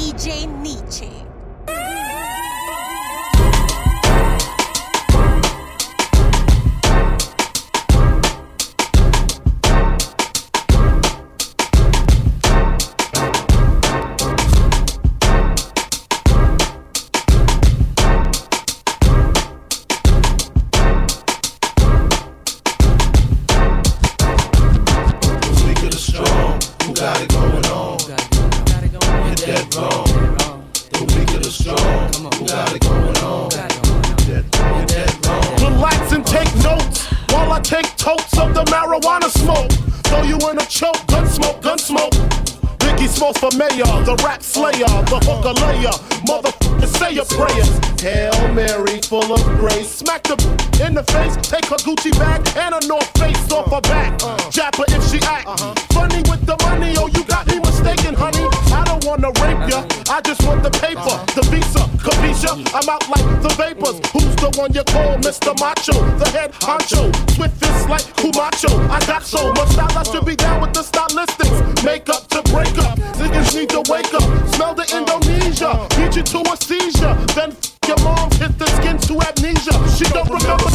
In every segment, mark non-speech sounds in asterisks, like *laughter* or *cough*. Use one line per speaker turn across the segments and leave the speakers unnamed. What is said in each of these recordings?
DJ
Niche. The
rap slayer, the hooker layer. Motherfucker, say your prayers. Hail Mary, full of grace. Smack the in the face, take her Gucci bag and a North Face off her back. Jap her if she act funny with the money. Oh, you got me mistaken, honey. I don't wanna rape ya, I just want the paper, the. I'm out like the vapors. Who's the one you call Mr. Macho? The head honcho, swift fist like Camacho. I got so much style, I should be down with the stylistics. Make up to break up, niggas need to wake up. Smell the Indonesia, beat you to a seizure. Then f- your mom hit the skin to amnesia. She don't remember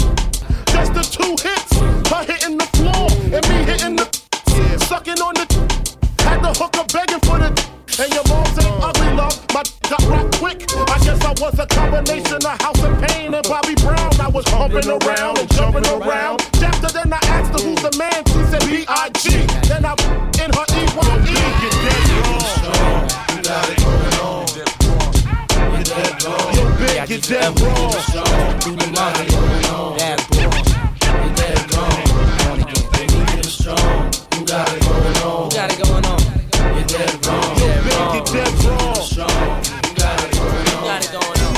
just the two hits. Her hitting the floor and me hitting the sucking on the had the hooker begging for the and your mom's ain't ugly love. My got rock quick. I guess I was a combination of House of Pain and Bobby Brown. I was pumping around and jumping around. After then I asked her who's the man. She said B.I.G. Then I in her E-Y-E.
You dead wrong. You got it going on. You're dead wrong.
Yo, big, you dead wrong.
Through the money, bad boy.
You're dead wrong. The weak of the strong, who got it going on?
You Got it going on.
You're dead wrong.
Dead wrong.
Strong, who got it going on?
Got it going on.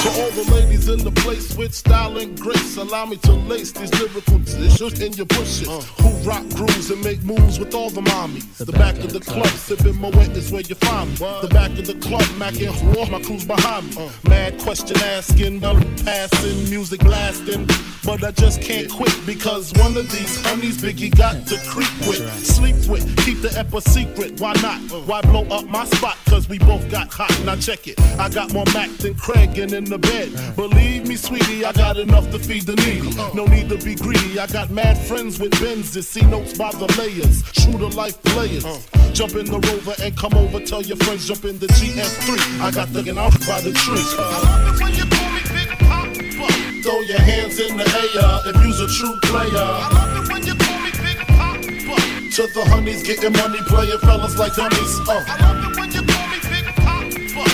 To all the ladies in the with style and grace, allow me to lace these lyrical dishes in your bushes. Uh. Who rock grooves and make moves with all the mommies. The, back, of the club, sipping Moet is where you find me. The back of the club, macking all my crew's behind me. Uh. Mad question asking, double passing, music blasting. But I just can't quit because one of these honeys Biggie got to creep with, sleep with, keep the ep a secret. Why not? Uh. Why blow up my spot? Cause we both got hot. Now check it. I got more Mac than Craig and in the bed. Believe me, sweetie, I got enough to feed the needy. No need to be greedy. I got mad friends with Benzes. See notes by the layers. True to life players. Jump in the rover and come over. Tell your friends jump in the GS3. I got the out by the tree. Throw your hands in the air if you's a true player. To the honeys getting money, playing fellas like dummies. Uh.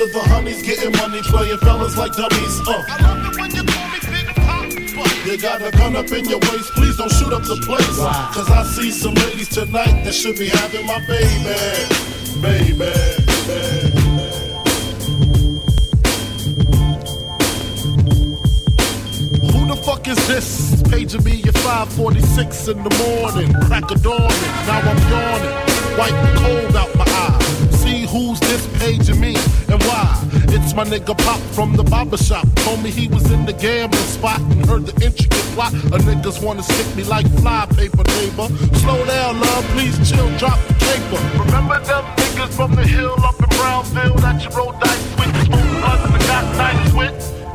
To the honeys getting money, playing fellas like dummies. Uh. I love it when you call me Big Pop. You got a gun up in your waist, please don't shoot up the place. Cause I see some ladies tonight that should be having my baby. Baby. Who the fuck is this? Paging me at 546 in the morning. Crack a dawning, now I'm yawning. Wipe the cold out my eye. See who's this paging me and why. It's my nigga Pop from the barber shop. Told me he was in the gambling spot and heard the intricate plot. A niggas wanna stick me like fly paper, neighbor. Slow down, love, please chill, drop the paper. Remember them niggas from the hill up in Brownsville that you rolled dice with? Smoke blunts and got nice with?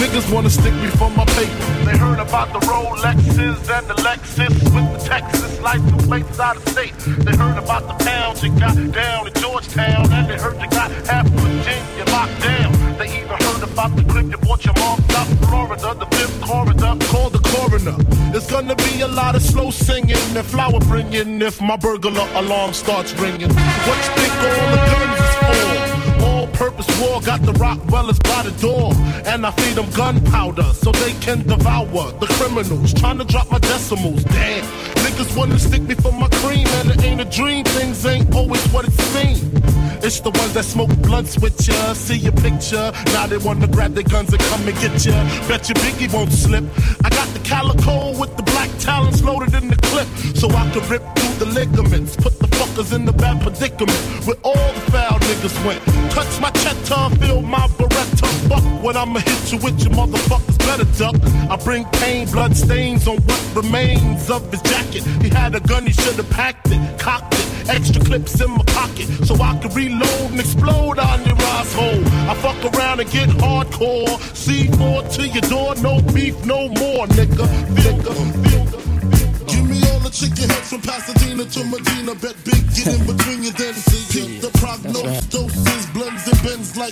Niggas wanna stick me for my paper. They heard about the Rolexes and the Lexus with the Texas license plates out of state. They heard about the pounds you got down in Georgetown, and they heard you got half of Virginia locked down. They even heard about the crib you bought your mom out Florida, the fifth corridor. Call the coroner. There's gonna be a lot of slow singing and flower bringing if my burglar alarm starts ringing. What you think all the guns is for? Purpose war got the Rottweilers by the door. And I feed them gunpowder so they can devour the criminals. Trying to drop my decimals. Damn, niggas wanna stick me for my cream, and it ain't a dream. Things ain't always what it seems. It's the ones that smoke blunts with ya, see your picture. Now they wanna grab their guns and come and get ya. Bet your Biggie won't slip. I got the calico with the black talons loaded in the clip, so I can rip through the ligaments. Put the fuckers in the bad predicament with all the foul niggas went. Touch my cheddar, feel my beretta. Fuck what I'ma hit you with, your motherfuckers better duck. I bring pain, blood stains on what remains of his jacket. He had a gun, he should've packed it, cocked it. Extra clips in my pocket, so I can reload and explode on your asshole. I fuck around and get hardcore. C4 to your door, no beef, no more, nigga. Nigga, nigga Give me all the chicken heads from Pasadena to Medina. Bet big, get in between you, then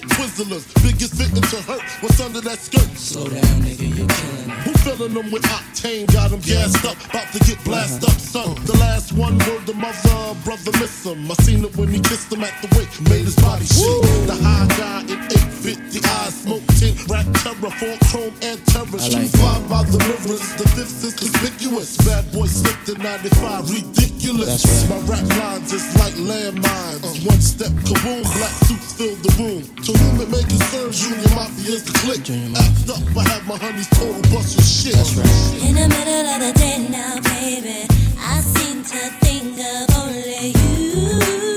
like Twizzlers. Biggest fitting to hurt what's under that skirt.
Slow down, nigga, you killing.
Who filling them with octane? Got them gassed up, about to get blasted up, son. Uh-huh. The last one word the mother, brother miss him. I seen it when he kissed him at the wake, made his body shake. The high guy in 850 eyes, smoke tint, rap terror, four chrome and terror. Like by the rivers, the fifth is conspicuous. Bad boy slipped in 95, ridiculous. Right. My rap lines is like landmines. Uh. One step, kaboom, black suits fill the room. To whom it may concern, Junior Mafia's the click. Act up, I have my honeys total bust of shit.
That's right.
In the middle of the day now, baby, I seem to think of only you.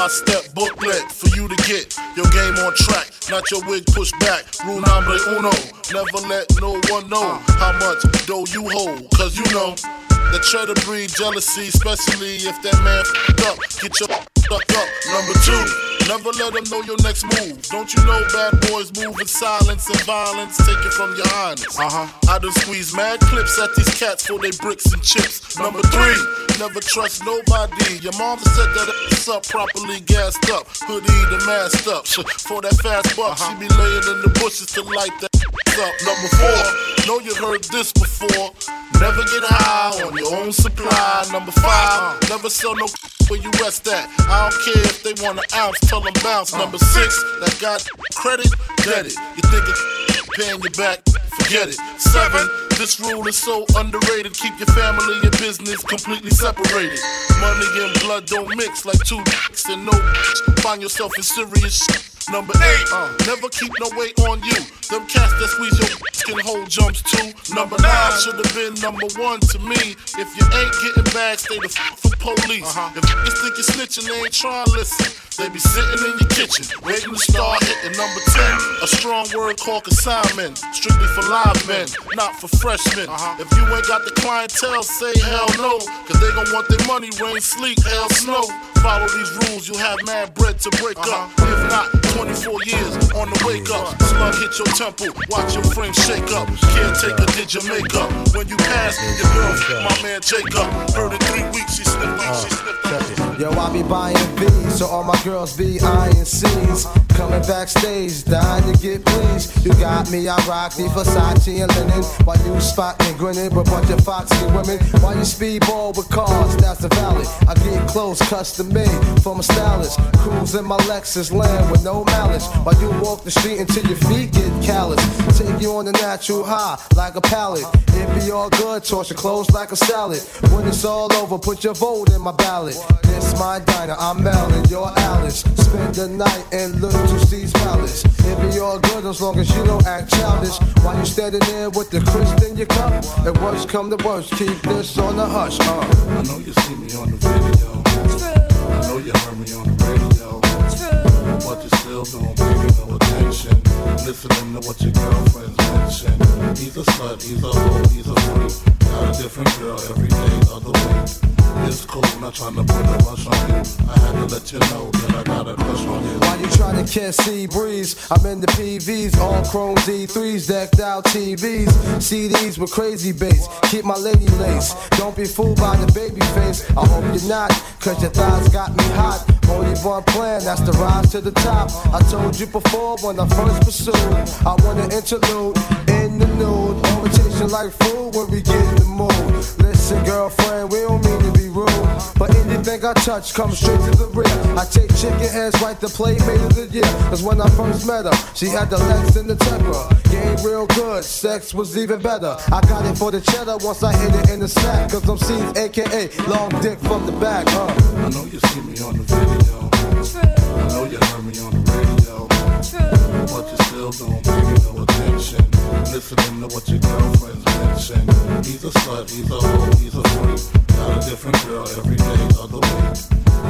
By step booklet for you to get your game on track. Not your wig pushed back. Rule number uno. Never let no one know how much dough you hold. Cause you know. That try to breed jealousy, especially if that man up. Get your fuck up. Number two, never let them know your next move. Don't you know bad boys move in silence and violence? Take it from your highness. Uh huh. I done squeeze mad clips at these cats for they bricks and chips. Number three, never trust nobody. Your mom said that ass up properly gassed up, hoodie the masked up. *laughs* For that fast buck, she be laying in the bushes to light that up. Number four, know you heard this before. Never get high on your own supply. Number five, never sell no where you rest at. I don't care if they want an ounce, tell them bounce. Number six, that got credit, get it. You think it's paying you back, forget it. Seven, this rule is so underrated. Keep your family and business completely separated. Money and blood don't mix like two dicks and no. Find yourself in serious shit. Number eight, uh, never keep no weight on you. Them cats that squeeze your *laughs* can hold jumps too. Number nine should have been number one to me. If you ain't getting back, stay the f from police. Uh-huh. If niggas think you're snitching, they ain't trying to listen. They be sitting in your kitchen, waiting to start hitting. Number 10, a strong word called consignment. Strictly for live men, not for freshmen. Uh-huh. If you ain't got the clientele, say hell no. Cause they gon' want their money, rain, sleet, hell, snow. Follow these rules, you'll have mad bread to break up. Uh-huh. If not, 24 years on the wake up. Slug hit your temple, watch your frame shake up. Caretaker did your makeup. When you pass, your girl, my man Jacob. Heard in three weeks, she sniffed she uh, sniffed.
Yo, I be buying V's, so all my girls be eyeing C's. Coming backstage, dying to get pleased. You got me, I rock the Versace and linen. While you spot me grinning with a bunch of foxy women. While you speedball with cars, that's the valley. I get clothes custom made from a stylist. Cruise in my Lexus land with no malice. While you walk the street until your feet get callous. Take you on the natural high like a pallet. It be all good, toss your clothes like a salad. When it's all over, put your vote in my ballot. This my diner, I'm Mel and you're Alice. Spend the night and Little to C's Palace. It be all good as long as you don't act childish. While you standing there with the crisp in your cup. And worst come to worst, keep this on the hush. Uh.
I know you see me on the video. I know you heard me on the radio. But you still don't pay me no attention. Listening to what your girlfriends mention. He's a slut, he's a hoe, he's a freak. Got a different girl every day of the week. It's cool, not trying to put a rush on you. I had to let you know that I got a crush on you.
While you trying to catch sea breeze, I'm in the PVs, all chrome D3s, decked out TVs, CDs with crazy bass. Keep my lady lace. Don't be fooled by the baby face. I hope you're not, cause your thighs got me hot. Only one plan, that's to rise to the top. I told you before when I first pursued. I want an interlude in the nude. Orientation like food when we get in the mood. Listen, girlfriend, we don't mean to be rude. But anything I touch comes straight to the rear. I take chicken heads right to playmate of the year. Cause when I first met her, she had the legs and the temper. Game real good, sex was even better. I got it for the cheddar once I hit it in the sack. Cause I'm seen aka long dick from the back. Uh.
I know you see me on the video. I know you heard me on the radio. But you still don't pay me no attention. Listening to what your girlfriends mention. He's a slut, he's a hoe, he's a freak. Got a different girl every day of the week.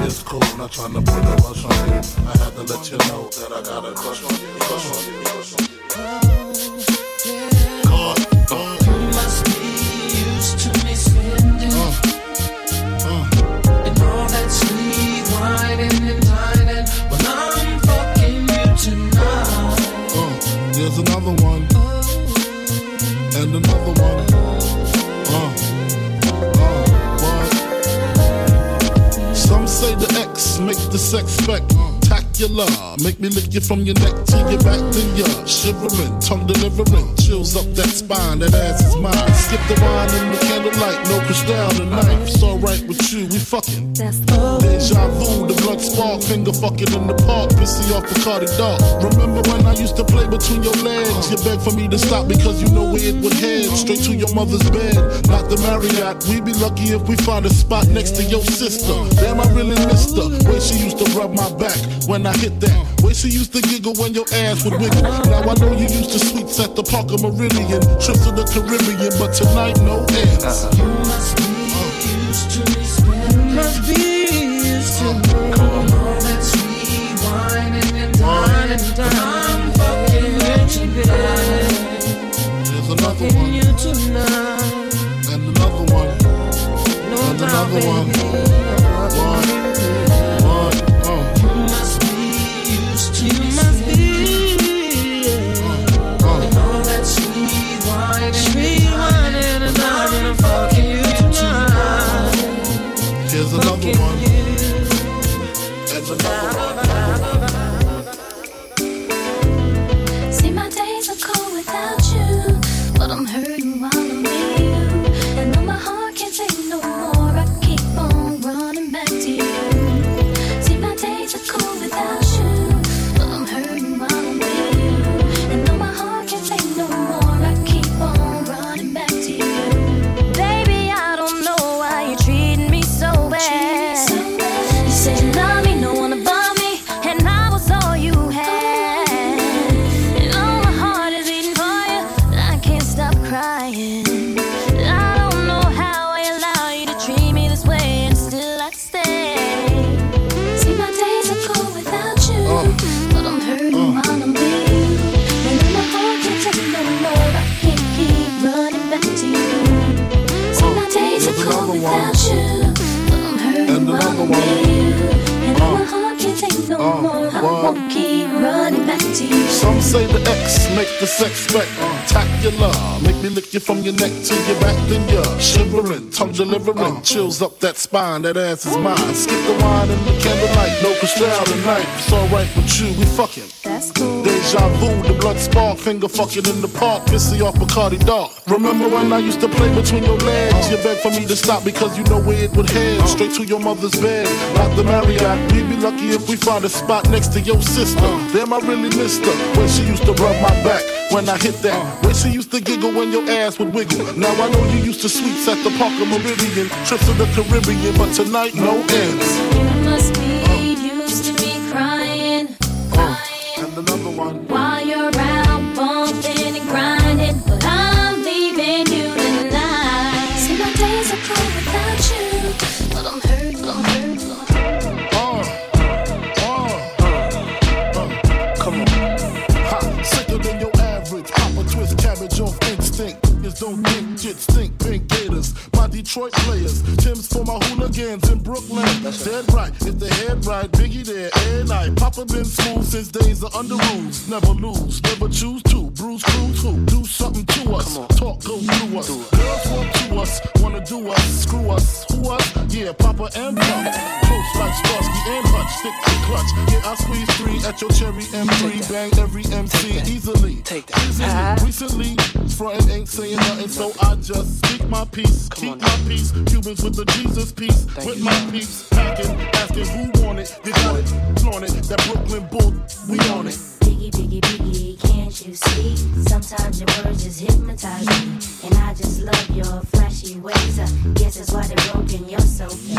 It's cool, not trying to put a rush on you. I had to let you know that I got a crush on you. Crush on you, crush on you. God, uh.
Must be used to me spending and all that whining and dining. I'm fucking you tonight.
Uh, there's another one. And another one. The sex spectacular. Make me lick you from your neck to your back, then you're shivering, tongue delivering, chills up that spine. That ass is mine. Skip the wine in the candlelight, no crystal tonight. It's alright with you, we fucking. Deja vu, the blood spark, finger fucking in the park, pissy off Bacardi Dark. Remember when I used to play between your legs? You begged for me to stop because you know where it would head. Straight to your mother's bed, not the Marriott. We'd be lucky if we find a spot next to your sister. Damn, I really missed her. Way she used to rub my back when I hit that. Way she used to giggle when your ass would wiggle. Now I know you used to suites at the Parker Meridien, trips to the Caribbean, but tonight. No ends.
Uh-huh. You must be used to me spending. Must be used to me. All that sweet whining and dining I'm fucking with you.
There's another
Fucking
one,
you tonight.
and another one,
No
and another one.
baby.
One, one, from your neck to your back, then you're shivering, tongue delivering, uh. chills up that spine. That ass is mine. Skip the wine and the candlelight, no crystal tonight. It's alright with you, we fucking. Deja vu, the blood spark, finger fucking in the park, pissy off Bacardi Dark. Remember when I used to play between your legs? You begged for me to stop because you know where it would head. Straight to your mother's bed, not the Marriott. We'd be lucky if we find a spot next to your sister. Damn, I really missed her when she used to rub my back when I hit that. When she used to giggle when your ass would wiggle. Now I know you used to suites at the Park Parker Meridien, trips to the Caribbean, but tonight no ends. Stink. Pink Gators, my Detroit players. Tim's for my hooligans in Brooklyn. That's Dead right, if they head right, Biggie there every night. Papa been smooth since days of under rules. Never lose, never choose to. Bruce Cruz who do something to us. Talk goes through us. Girls want to us, wanna do us, screw us, who us? Yeah, Papa and Pump. Close like Starsky and Hutch, stick to clutch. Yeah, I squeeze three at your cherry M3, bang every MC easily.
Take that.
Easily. Recently, frontin' ain't saying nothing, so I just speak my peace, keep
on
my peace. Cubans with the Jesus peace, with
you.
my peeps, packing, asking who want it, you got it, flaunt it. That Brooklyn bull, we on it.
Biggie, biggie, biggie, can't you see? Sometimes your words just hypnotize me. And I just love your flashy ways. I guess that's why they're broken, you're so fake.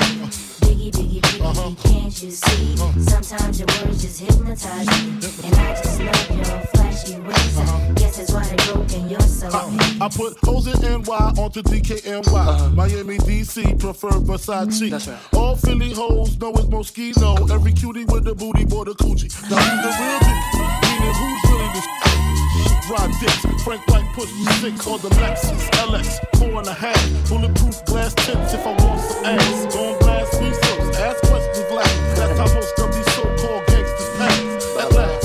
Biggie, biggie, biggie, uh-huh. can't you see? Uh-huh. Sometimes your words just hypnotize me. And I just love your flashy ways. I uh-huh. guess that's why they're broken, you're so fake.
I put O's and NY onto DKNY. Miami, DC, prefer Versace. Mm-hmm.
That's right.
All Philly hoes know it's Moschino. Every cutie with the booty, boy, the Coogi. Now who's the real G? Meaning who's really the Ride dicks, Frank White push me six on the Lexus LX, four and a half. Bulletproof glass tips if I want some ass. Gon' blast me first, ask questions last. That's how most of these so-called gangsters pass. At last,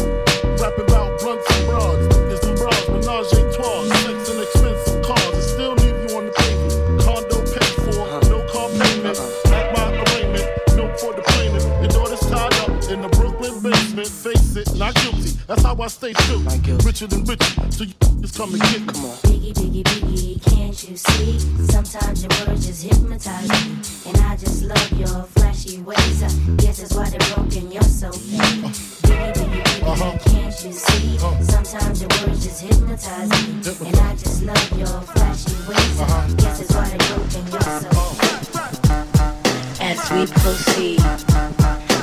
rapping about blunts and bras. There's some bras, menage a trois, sex and expensive cars. And still leave you on the pavement. Condo paid for, no car payment. At my arraignment, no for the plaintiff. Your daughter's tied up in the Brooklyn basement. Face it, not guilty. That's how I stay true.
Not guilty.
Richer than richer, so you just come and get me.
Come on.
Biggie, biggie, biggie, can't you see? Sometimes your words just hypnotize me. And I just love your flashy ways. I guess that's why they're broken, you're so fake. Uh-huh. Biggie, biggie, biggie, uh-huh. can't you see? Uh-huh. Sometimes your words just hypnotize me. And I just love your flashy ways. I guess that's why they're broken, you're so fake.
as we proceed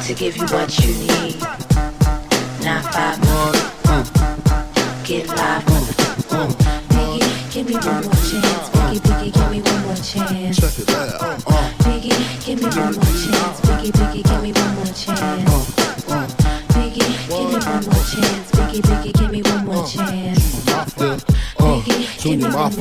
to give you what you need. Uh. get live. Uh. Biggie, give me one more chance. Biggie, Biggie, give me one more chance. Biggie, give me one more chance. Biggie, Biggie. Me one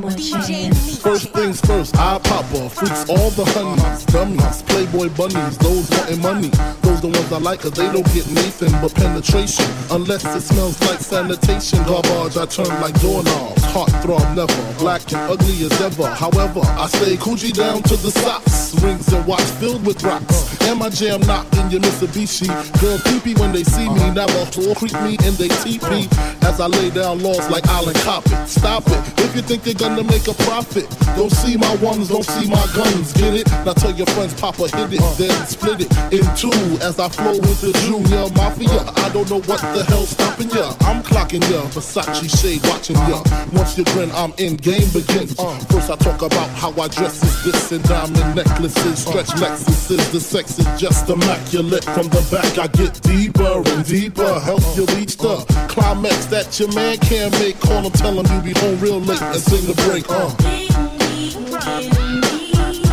more chance.
First things first, I pop off. Freaks all the honeys, dummies, playboy bunnies, those wanting money. Those the ones I like, cause they don't get Nathan but penetration. Unless it smells like sanitation. Garbage, I turn like doorknobs. Heart throb never, black and ugly as ever. However, I stay Coogi down to the socks. Rings and watch filled with rocks. And my jam knocked in your Mitsubishi. Girls creepy when they see me. Never or creep me in they teepee. As I lay down laws like Island Coppet. Stop it. If you think they're gonna make a profit, don't see my ones, don't see my guns. Get it? Now tell your friends, Papa hit it, then split it in two. As I flow with the Junior Mafia. I don't know what the hell's stopping ya. I'm clocking ya. Versace shade watching ya. Once you grin, I'm in. Game begins. Uh. First I talk about how I dress is this and diamond necklaces, stretch uh. Lexuses. The sex is just immaculate. From the back I get deeper and deeper. Help you reach the climax that your man can't make. Call him, tell him you be home real late and sing the break. Uh.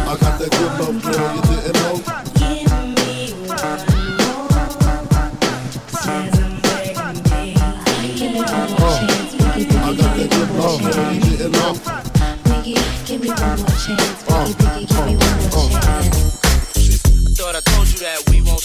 I got that good love, girl, you didn't know.
Give me one more chance. Biggie,
I got
give
that
me
good
one more
love, girl, you
chance.
didn't know.
Biggie, give me one more chance. Biggie,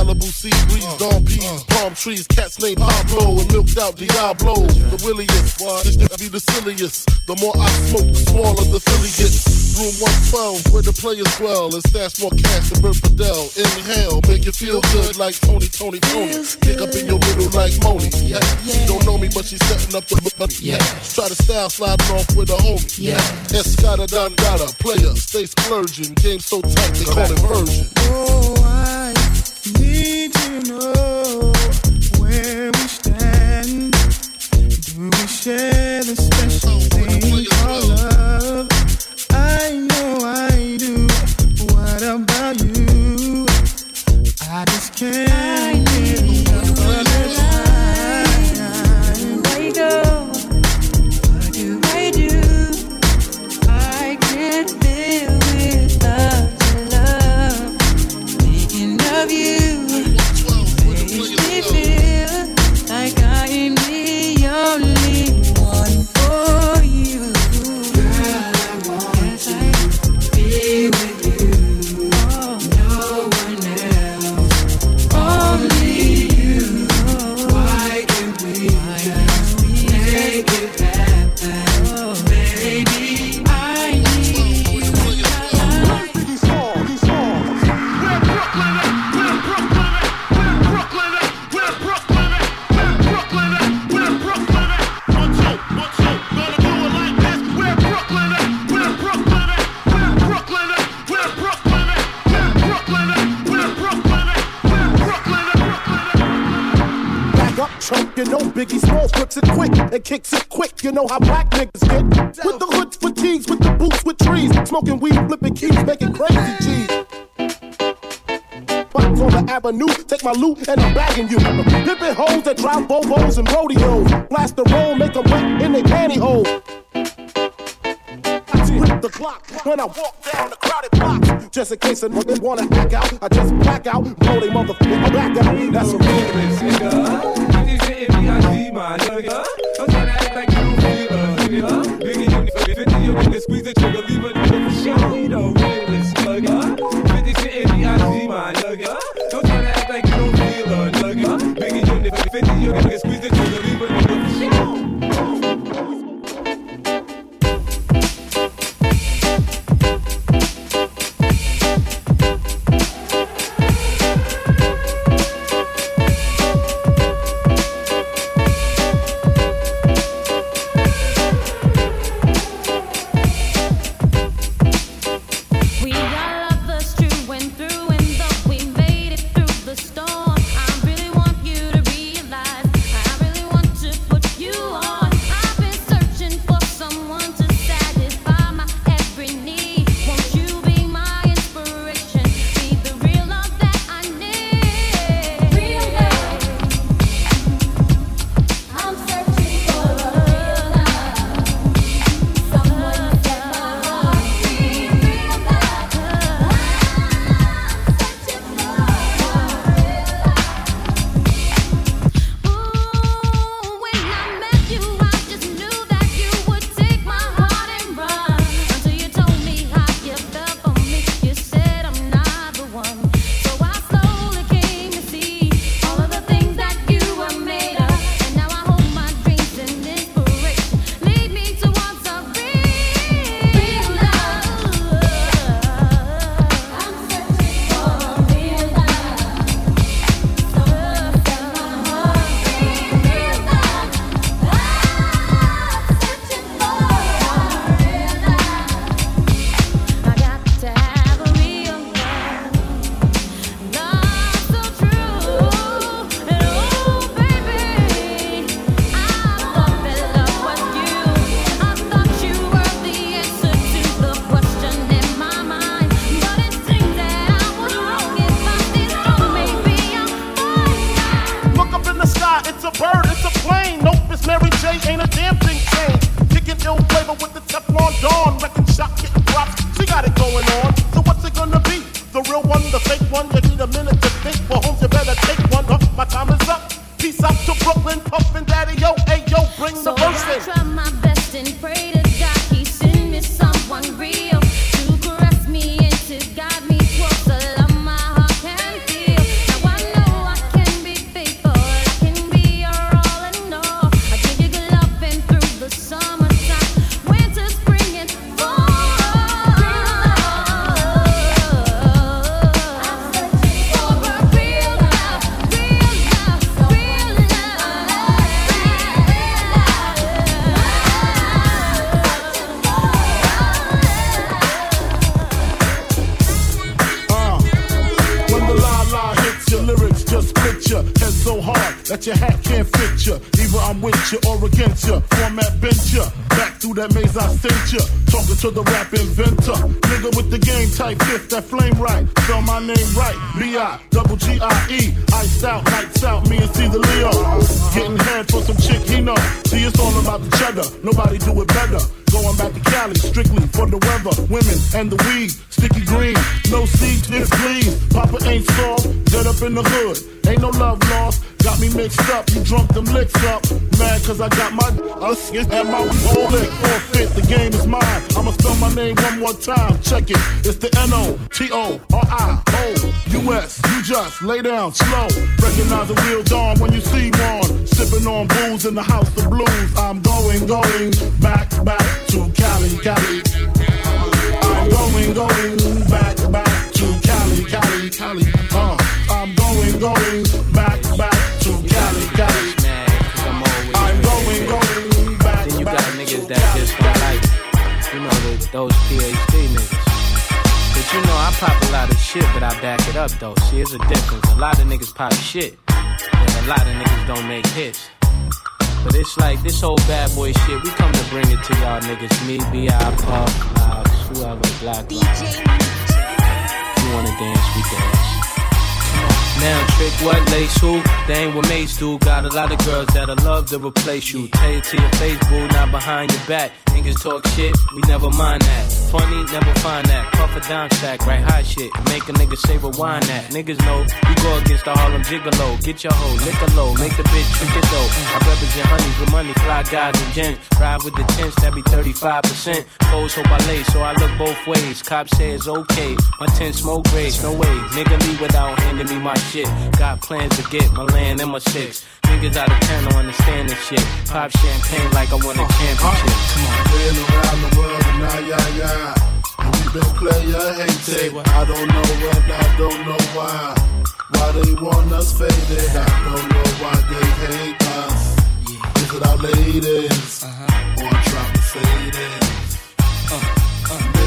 Malibu sea breeze, dawn peas, palm trees, cats named Pablo and milked out Diablo. The williest, this nigga be the silliest. The more I smoke, the smaller the Philly gets. Room 112, where the players dwell, and stash more cash than Bert Fidel. Inhale, make you feel good like Tony, Tony, Tony. Kick up in your middle like Moni. Yeah, she don't know me, but she's setting up the money. Yeah, try to style sliding off with a homie. Yeah, Escada Dangada, player, stay splurging. Game so tight, they call it version.
Oh, I share the special You
know Biggie Smalls flips it quick and kicks it quick. You know how black niggas get. With the hood fatigues, with the boots with trees. Smoking weed, flipping keys, making crazy G's. Bikes on the avenue, take my loot and I'm bagging you. Dipping hoes that drive Volvos and rodeos. Blast the roll, make them wet in their pantyhose. Rip the clock when I walk down the crowded block. Just in case a nigga wanna hack out, I just black out, blow they motherfucker back out. That's a real
Squeeze the trigger, leave a nigga for. You nigga. 50 shit the IG, my nigga. Don't try to act like you don't feel a nigga. Biggie, you nigga, 50, you nigga, squeeze
I.
Talking to the rap inventor. Nigga with the game type fifth, that flame right. Spell my name right. B-I, double G-I-E. Iced out, lights out, me and Caesar Leo. Getting head for some chick he know. See, it's all about the cheddar. Nobody do it better. Going back to Cali, strictly for the weather, women, and the weed. Sticky green, no seeds, it's clean. Papa ain't soft, dead up in the hood. Ain't no love lost, me mixed up. You drunk them licks up. Mad cause I got my us and my whole lick. Forfeit, the game is mine. I'ma spell my name one more time. Check it. It's the N-O-T-O-R-I-O-U-S. You just lay down slow. Recognize the real dawn when you see one. Sipping on booze in the house of blues. I'm going, going back, back to Cali, Cali. I'm going, going back, back to Cali, Cali, Cali. Uh, I'm going, going back, back
you know, the, those PhD niggas. But you know, I pop a lot of shit, but I back it up though. See, it's a difference. A lot of niggas pop shit, and a lot of niggas don't make hits. But it's like this whole bad boy shit. We come to bring it to y'all niggas. Me, B.I., Puff, Loud, whoever, Black. DJ. If you wanna dance, we dance. Now trick what lace who? They ain't what mates do. Got a lot of girls that'll love to replace you. Tell it to your face, boo, not behind your back. Niggas talk shit, we never mind that. Funny, never find that. Puff a down sack, right high shit. Make a nigga say rewind that. Niggas know we go against the Harlem Gigolo. Get your hoe, lick a low, make the bitch trick it though. I represent honeys with money, fly guys and gents. Ride with the tents, that be 35%. Foes hope I lay, so I look both ways. Cops say it's okay. My tent smoke grades, no way. Nigga leave without handing me my shit. Got plans to get my land and my six. Niggas out of town don't understand this shit. Pop champagne like I won a championship. Come on.
Been around the world and now, yeah, yeah. And we been player hated. I don't know when, I don't know why. Why they want us faded. I don't know why they hate us. Is it our ladies? Uh-huh. Or trying to fade it? Uh, uh.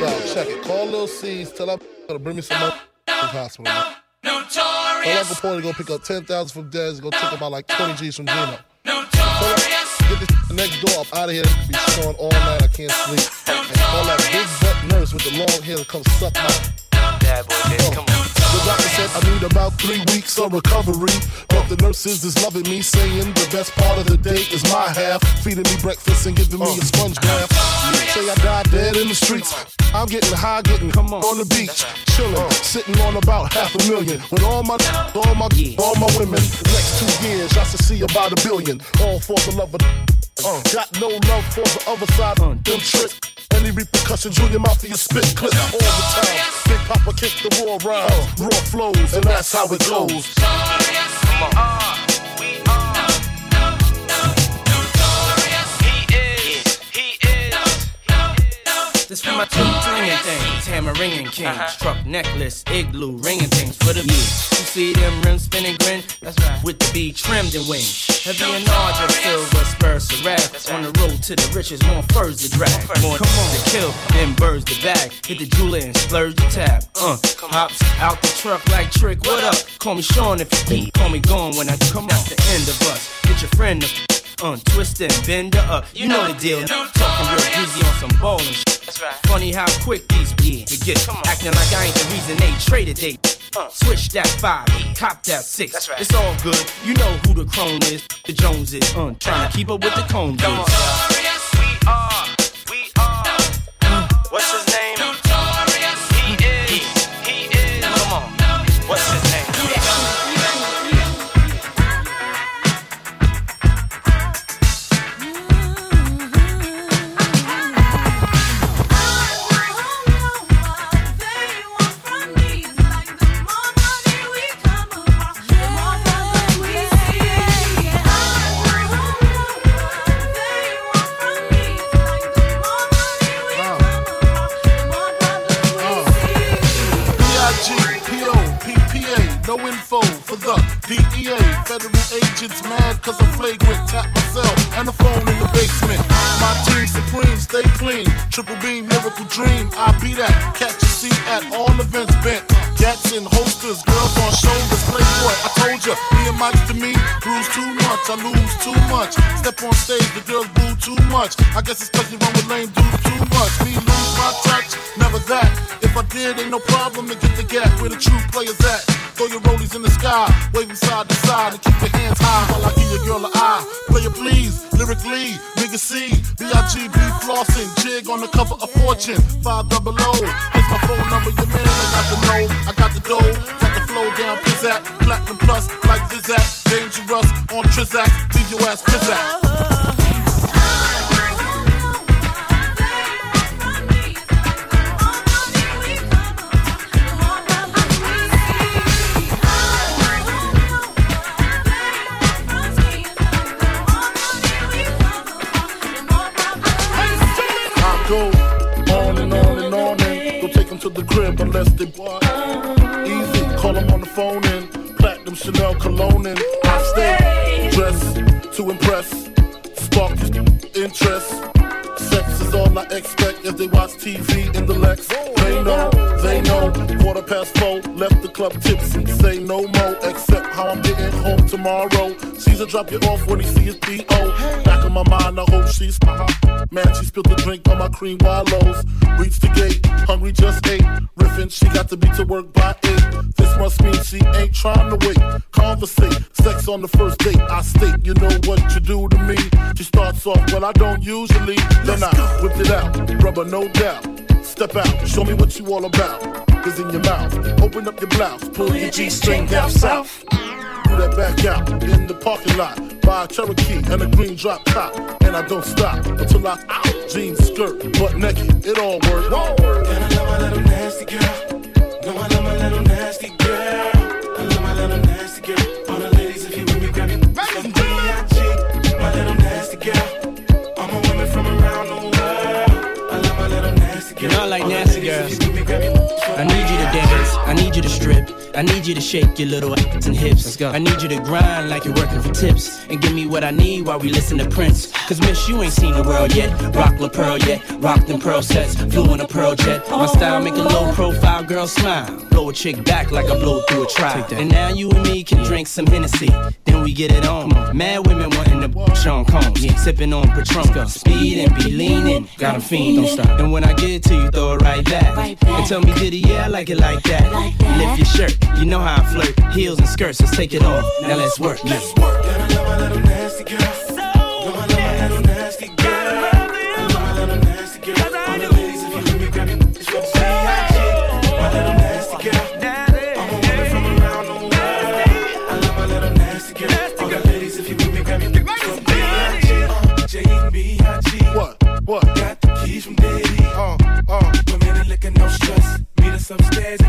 Yo, check it. Call Lil Cease. Tell him to bring me some money to the hospital. man. Tell Uncle Porter to go pick up 10,000 from Dez. Go take about like 20 G's from Gino. Get this next door up out of here. Be snoring all night. I can't sleep. And call that big butt nurse with the long hair to come suck my.
Bad boy, bitch, come on.
The doctor said I need about three weeks of recovery. But the nurses is loving me, saying the best part of the day is my half. Feeding me breakfast and giving me a sponge bath. Say I died dead in the streets. I'm getting high, getting on the beach, chilling, sitting on about half a million with all my, all my, all my women. The next two years, I should see about a billion. All for the love of. Uh, got no love for the other side. Them tricks. Any repercussions, Junior Mafia spit clip all the time. Big Poppa kick the raw rhymes, raw flows, and that's how it goes.
This for my two flinging things, hammer ringing king, struck necklace, igloo, ringing things for the beat. You see them rims spinning grin? That's right. With the B trimmed and wing. Heavy and larger, silver spurs to rap. On the road to the riches, more furs to drag. More Come on. to kill, then birds to bag. Hit the jeweler and splurge the tab. Uh, hops out the truck like trick. What up? Call me Sean if you need. Call me gone when I come. That's the end of us. Get your friend to untwist and bend her up. You know the deal. Talking real greasy on some ballin' shit. Funny how quick these be to get acting like I ain't the reason they traded they.
Switch that five, cop that six.
That's right.
It's all good. You know who the crone is. The Jones is. Uh, trying to keep up with the cone
Come on,
is.
Notorious, we are.
Sky, waving side to side, and keep your hands high while I give your girl an eye. Play Player please, lyrically, nigga C, B-I-G-B flossing, jig on the cover of Fortune, five double O. Here's my phone number, your man, I got the know, I got the dough, got the flow down, pizzazz, platinum plus, like Zizak, dangerous on Trizak, leave your ass pizzazz. Crib unless they what? Easy, call them on the phone and platinum Chanel cologne and I stay dressed to impress, spark interest. Sex is all I expect as they watch TV in the Lex. They know, they know. Quarter past four, left the club tipsy. Say no more, except how I'm getting home tomorrow. Cease'll drop you off when he see his P.O. Back in my mind, I hope she's Man, she spilled the drink on my cream wallows. Reached the gate, hungry just ate. Riffin', she got to be to work by eight. This must mean she ain't trying to wait. Conversate, sex on the first date. I state, you know what you do to me. She starts off, well, I don't usually. Then I whip it out, rubber, no doubt. Step out, show me what you all about. Cause in your mouth, open up your blouse, pull your G string down south. Do that back out in the parking lot. Buy a Cherokee and a green drop top. And I don't stop until I out. Jeans, skirt, butt naked, it all works.
And I love my little nasty girl. No, I love my little nasty girl. I love my little nasty girl. All the ladies, if you with me, grab me. From B.I.G. My little nasty girl. All my women from around the world. I love my little nasty girl.
You know I like nasty girls.
If you with me, grab me.
I need you to dance. I need you to strip. I need you to shake your little ass and hips. Let's go. I need you to grind like you're working for tips. And give me what I need while we listen to Prince. Cause miss, you ain't seen the world yet. Rock La Pearl yet. Rock them pearl sets. Flew in a pearl jet. My style make a low profile girl smile. Blow a chick back like I blow through a trial. And now you and me can drink some Hennessy. Then we get it on. Mad women wanting to Sean Combs. Yeah. Sipping on Patron. Speed and be leaning. Got 'em fiend. Don't stop. And when I get to you, throw it right back. And tell me, did he? Yeah, I like it like that. Lift your shirt. You know how I flirt. Heels and skirts. Let's take it off. Now let's work. Let's work.
I love my little nasty girl. upstairs.